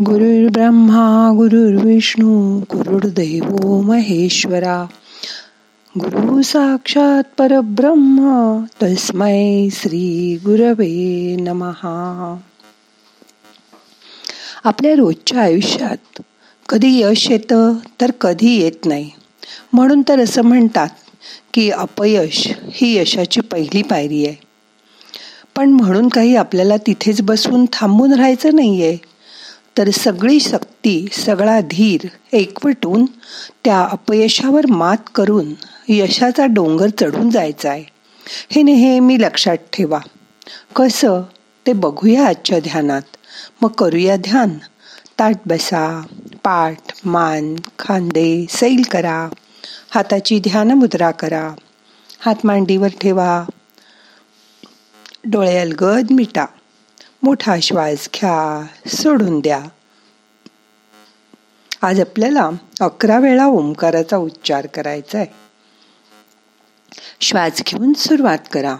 ब्रह्मा गुरुर्विष्णू गुरुर्दैव महेश्वरा. गुरु साक्षात परब्रह्म तस्मै श्री गुरवे नमहा आपल्या रोजच्या आयुष्यात कधी यश येतं तर कधी येत नाही. म्हणून तर असं म्हणतात की अपयश ही यशाची पहिली पायरी आहे. पण म्हणून काही आपल्याला तिथेच बसून थांबून राहायचं नाहीये. तर सगळी शक्ती सगळा धीर एकवटून त्या अपयशावर मात करून यशाचा डोंगर चढून जायचा आहे हे नेहमी लक्षात ठेवा. कसं? ते बघूया आजच्या ध्यानात. मग करूया ध्यान. ताट बसा पाठ मान खांदे सैल करा. हाताची ध्यान मुद्रा करा. हात मांडीवर ठेवा. डोळे अलगद मिटा. मोठा श्वास घ्या सोडून द्या. आज आपल्याला अकरा वेळा ओंकाराचा उच्चार करायचा आहे श्वास घेऊन सुरुवात करा.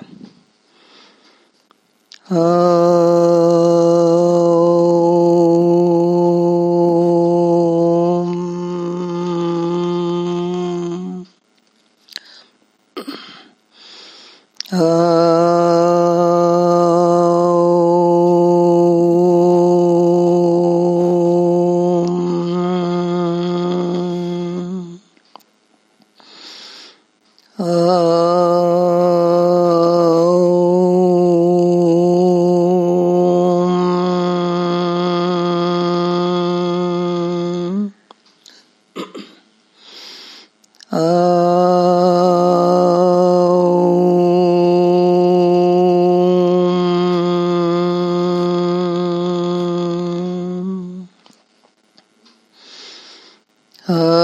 Uh,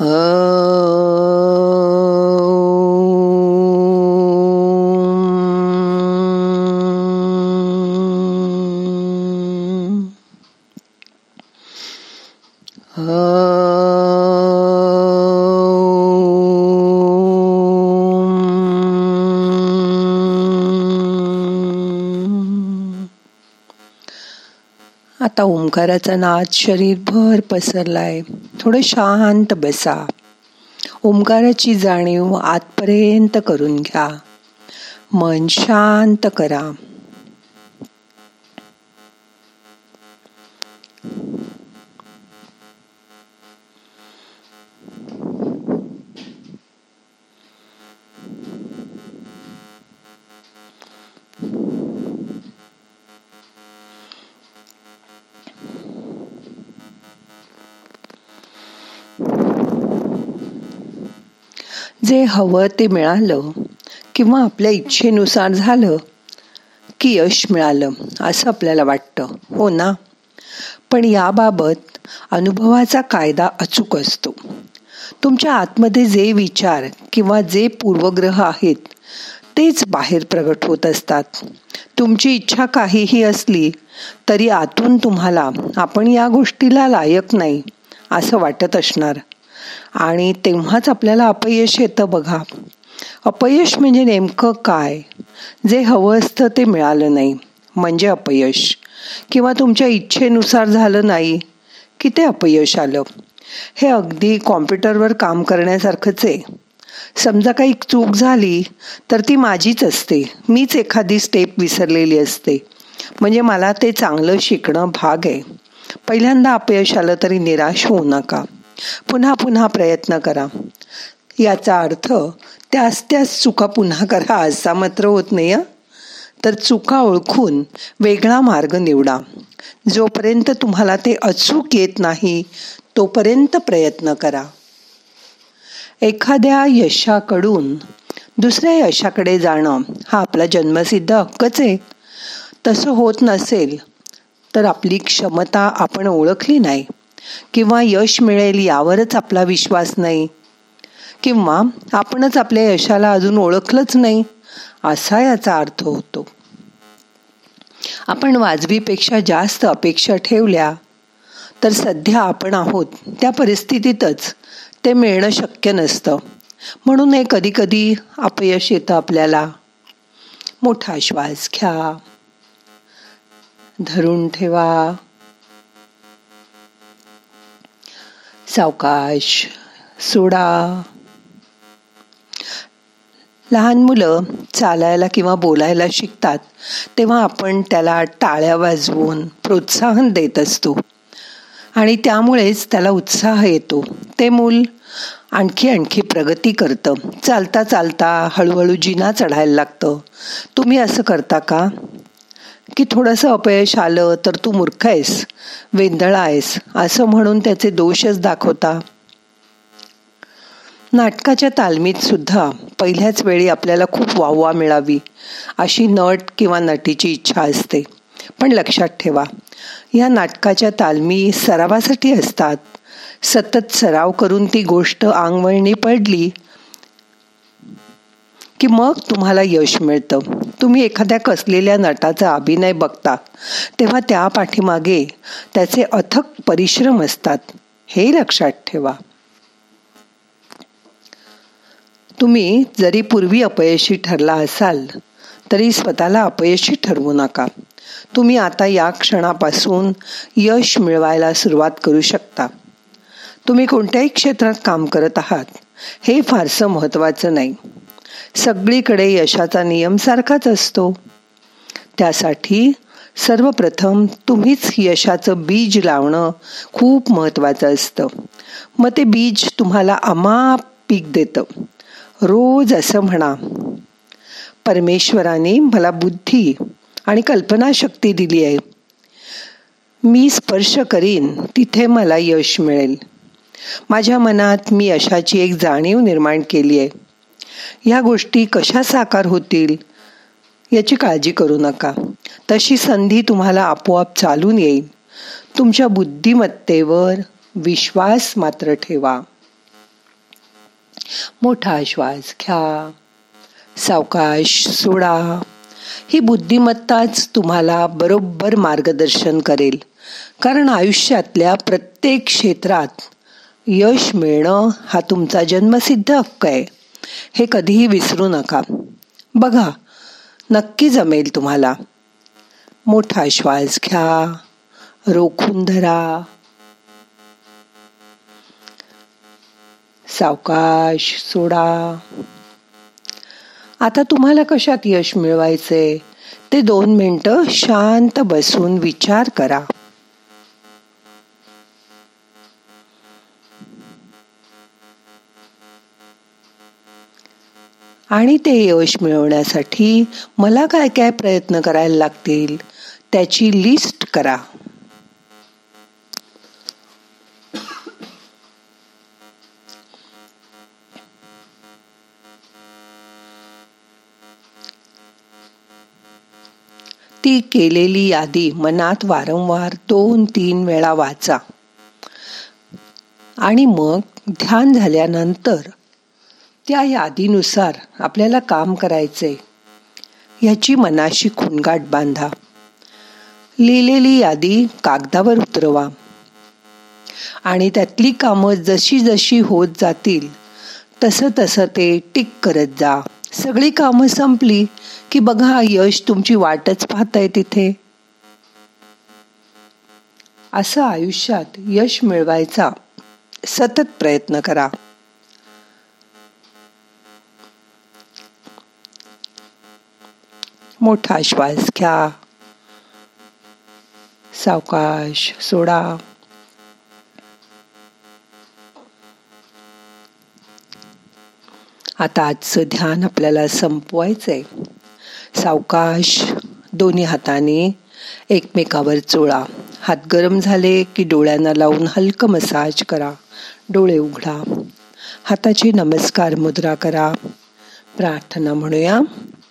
आता ओंकाराचा नाद शरीरभर पसरलाय. थोडं शांत बसा. ओंकाराची जाणीव आतपर्यंत करून घ्या. मन शांत करा. जे हवं ते मिळालं किंवा आपल्या इच्छेनुसार झालं की यश मिळालं असं आपल्याला वाटतं. हो ना? पण याबाबत अनुभवाचा कायदा अचूक असतो. तुमच्या आतमध्ये जे विचार किंवा जे पूर्वग्रह आहेत तेच बाहेर प्रगट होत असतात. तुमची इच्छा काहीही असली तरी आतून तुम्हाला आपण या गोष्टीला लायक नाही असं वाटत असणार. आणि तेव्हाच आपल्याला अपयश येतं बघा. अपयश म्हणजे नेमकं काय? जे हवं असतं ते मिळालं नाही. म्हणजे अपयश. किंवा तुमच्या इच्छेनुसार झालं नाही की ते अपयश आलं. हे अगदी कॉम्प्युटरवर काम करण्यासारखंच आहे. समजा काही चूक झाली तर ती माझीच असते. मीच एखादी स्टेप विसरलेली असते. म्हणजे मला ते चांगलं शिकणं भाग आहे. पहिल्यांदा अपयश आलं तरी निराश होऊ नका. पुन्हा पुन्हा प्रयत्न करा. याचा अर्थ त्याच त्याच चुका पुन्हा करा असा मात्र होत नाही तर चुका ओळखून वेगळा मार्ग निवडा. जोपर्यंत तुम्हाला ते अचूक येत नाही तोपर्यंत प्रयत्न करा. एखाद्या यशाकडून दुसऱ्या यशाकडे जाणं हा आपला जन्मसिद्ध हक्कच आहे. तसं होत नसेल तर आपली क्षमता आपण ओळखली नाही. किंवा यश मिळेल यावरच आपला विश्वास नाही. किंवा आपणच आपल्या यशाला अजून ओळखलंच नाही असा याचा अर्थ होतो. आपण वाजवीपेक्षा जास्त अपेक्षा ठेवल्या तर सध्या आपण आहोत त्या परिस्थितीतच ते मिळणं शक्य नसतं. म्हणून हे कधी कधी अपयश येतं आपल्याला. मोठा श्वास घ्या. धरून ठेवा. सावकाश सोडा. लहान मुलं चालायला किंवा बोलायला शिकतात तेव्हा आपण त्याला टाळ्या वाजवून प्रोत्साहन देत असतो. आणि त्यामुळेच त्याला उत्साह येतो. ते मूल आणखी आणखी प्रगती करतं. चालता चालता हळूहळू जिना चढायला लागतं. तुम्ही असं करता का? की थोडंसं अपयश आलं तर तू मूर्ख आहेस वेंदळा आहेस असं म्हणून त्याचे दोषच दाखवता. नाटकाच्या तालमीत सुद्धा पहिल्याच वेळी आपल्याला खूप वाववा मिळावी अशी नट किंवा नटीची इच्छा असते. पण लक्षात ठेवा या नाटकाच्या तालमी सरावासाठी असतात. सतत सराव करून ती गोष्ट आंगवळणी पडली की मग तुम्हाला यश मिळतं. तुम्ही एखाद्या कसलेल्या नटाचा अभिनय बघता तेव्हा त्या पाठीमागे त्याचे अथक परिश्रम असतात. हे लक्षात ठेवा. तुम्ही जरी पूर्वी अपयशी ठरला असाल तरी स्वतःला अपयशी ठरवू नका. तुम्ही आता या क्षणापासून यश मिळवायला सुरुवात करू शकता. तुम्ही कोणत्याही क्षेत्रात काम करत आहात हे फारसं महत्वाचं नाही. सगळीकडे यशाचा नियम सारखाच असतो. त्यासाठी सर्वप्रथम तुम्हीच यशाचं बीज लावणं खूप महत्त्वाचं असतं. मग ते बीज तुम्हाला अमाप पीक देतं. रोज असं म्हणा परमेश्वराने मला बुद्धी आणि कल्पनाशक्ती दिली आहे. मी स्पर्श करीन तिथे मला यश मिळेल. माझ्या मनात मी यशाची एक जाणीव निर्माण केली आहे. या गोष्टी कशा साकार होतील याची काळजी करू नका. तशी संधी तुम्हाला आपोआप चालून येईल. तुमच्या बुद्धिमत्तेवर विश्वास मात्र ठेवा. मोठा श्वास घ्या. सावकाश सोडा. ही बुद्धिमत्ताच तुम्हाला बरोबर मार्गदर्शन करेल. कारण आयुष्यातल्या प्रत्येक क्षेत्रात यश मिळणं हा तुमचा जन्मसिद्ध हक्क आहे. हे कधीही विसरू नका. बघा नक्की जमेल तुम्हाला. मोठा श्वास घ्या रोखून धरा. सावकाश सोडा. आता तुम्हाला कशात यश मिळवायचे ते दोन मिनटं शांत बसून विचार करा. आणि ते यश मिळवण्यासाठी मला काय काय प्रयत्न करायला लागतील त्याची लिस्ट करा. ती केलेली यादी मनात वारंवार दोन तीन वेळा वाचा. आणि मग ध्यान झाल्यानंतर त्या यादीनुसार आपल्याला काम करायचे याची मनाशी खुणगाट बांधा. लिहिलेली यादी कागदावर उतरवा. आणि त्यातली कामं जशी जशी होत जातील तसं तसं ते टिक करत जा. सगळी कामं संपली की बघा यश तुमची वाटच पाहताय तिथे. असं आयुष्यात यश मिळवायचा सतत प्रयत्न करा. मोठा श्वास घ्या. सावकाश सोडा. आता आजचं ध्यान आपल्याला संपवायचंय. सावकाश दोन्ही हाताने एकमेकावर चोळा. हात गरम झाले की डोळ्यांना लावून हलकं मसाज करा. डोळे उघडा. हाताची नमस्कार मुद्रा करा. प्रार्थना म्हणूया.